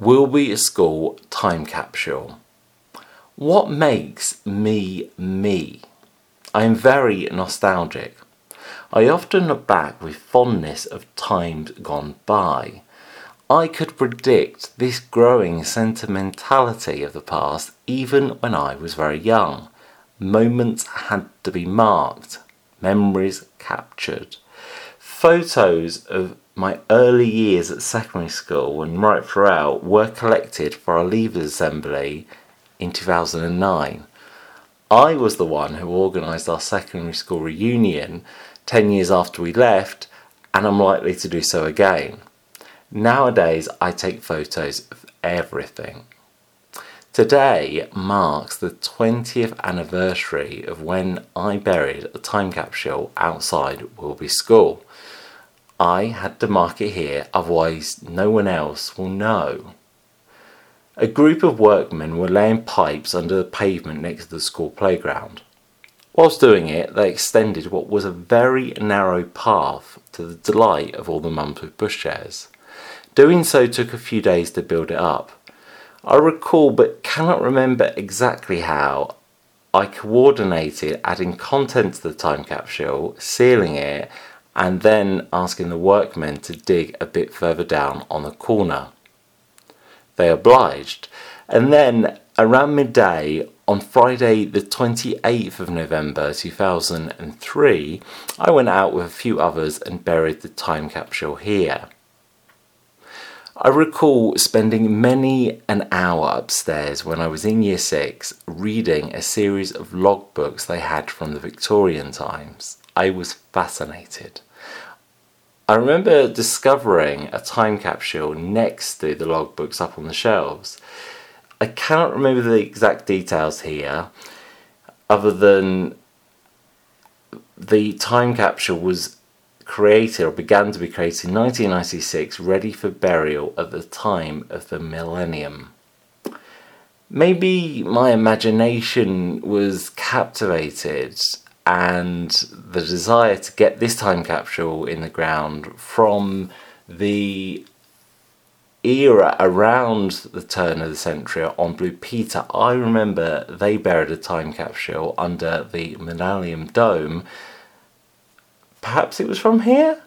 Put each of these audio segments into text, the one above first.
Wilby School Time Capsule. What makes me me? I am very nostalgic. I often look back with fondness of times gone by. I could predict this growing sentimentality of the past even when I was very young. Moments had to be marked, memories captured. Photos of my early years at secondary school and right throughout were collected for our Leavers Assembly in 2009. I was the one who organised our secondary school reunion 10 years after we left, and I'm likely to do so again. Nowadays, I take photos of everything. Today marks the 20th anniversary of when I buried a time capsule outside Wilby School. I had to mark it here, otherwise, no one else will know. A group of workmen were laying pipes under the pavement next to the school playground. Whilst doing it, they extended what was a very narrow path to the delight of all the mums with pushchairs. Doing so took a few days to build it up. I recall but cannot remember exactly how I coordinated adding content to the time capsule, sealing it, and then asking the workmen to dig a bit further down on the corner. They obliged, and then around midday on Friday, the 28th of November 2003, I went out with a few others and buried the time capsule here. I recall spending many an hour upstairs when I was in year six reading a series of logbooks they had from the Victorian times. I was fascinated. I remember discovering a time capsule next to the logbooks up on the shelves. I cannot remember the exact details here, other than the time capsule was created or began to be created in 1996, ready for burial at the time of the millennium. Maybe my imagination was captivated and the desire to get this time capsule in the ground from the era around the turn of the century on Blue Peter, I remember they buried a time capsule under the Millennium Dome. Perhaps it was from here?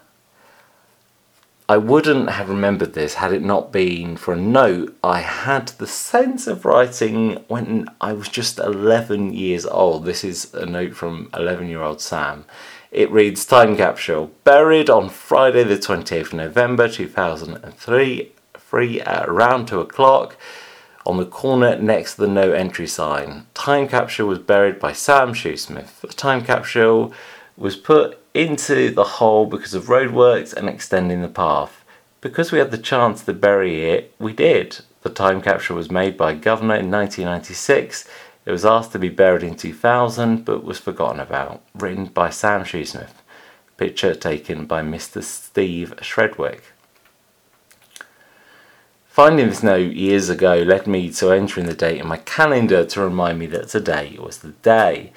I wouldn't have remembered this had it not been for a note I had the sense of writing when I was just 11 years old. This is a note from 11 year old Sam. It reads Time Capsule, buried on Friday, the 28th of November 2003, free at around 2 o'clock on the corner next to the no entry sign. Time Capsule was buried by Sam Shoesmith. The time capsule was put into the hole because of roadworks and extending the path. Because we had the chance to bury it, we did. The time capsule was made by Governor in 1996. It was asked to be buried in 2000 but was forgotten about. Written by Sam Shoesmith. Picture taken by Mr. Steve Shredwick. Finding this note years ago led me to entering the date in my calendar to remind me that today was the day.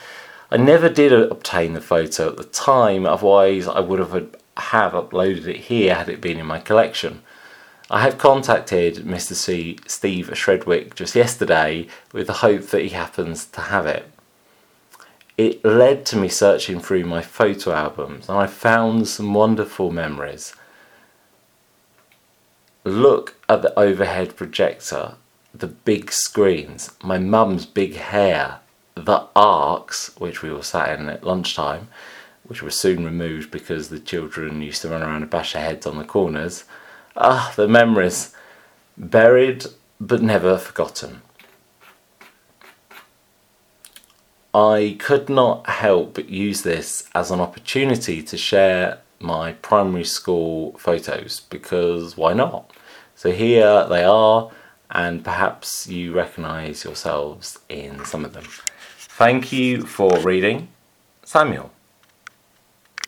I never did obtain the photo at the time, otherwise I would have have uploaded it here had it been in my collection. I have contacted Mr. C. Steve Shredwick just yesterday with the hope that he happens to have it. It led to me searching through my photo albums and I found some wonderful memories. Look at the overhead projector, the big screens, my mum's big hair, the arcs, which we all sat in at lunchtime, which were soon removed because the children used to run around and bash their heads on the corners. Ah, the memories, buried but never forgotten. I could not help but use this as an opportunity to share my primary school photos because why not? So here they are, and perhaps you recognise yourselves in some of them. Thank you for reading. Samuel.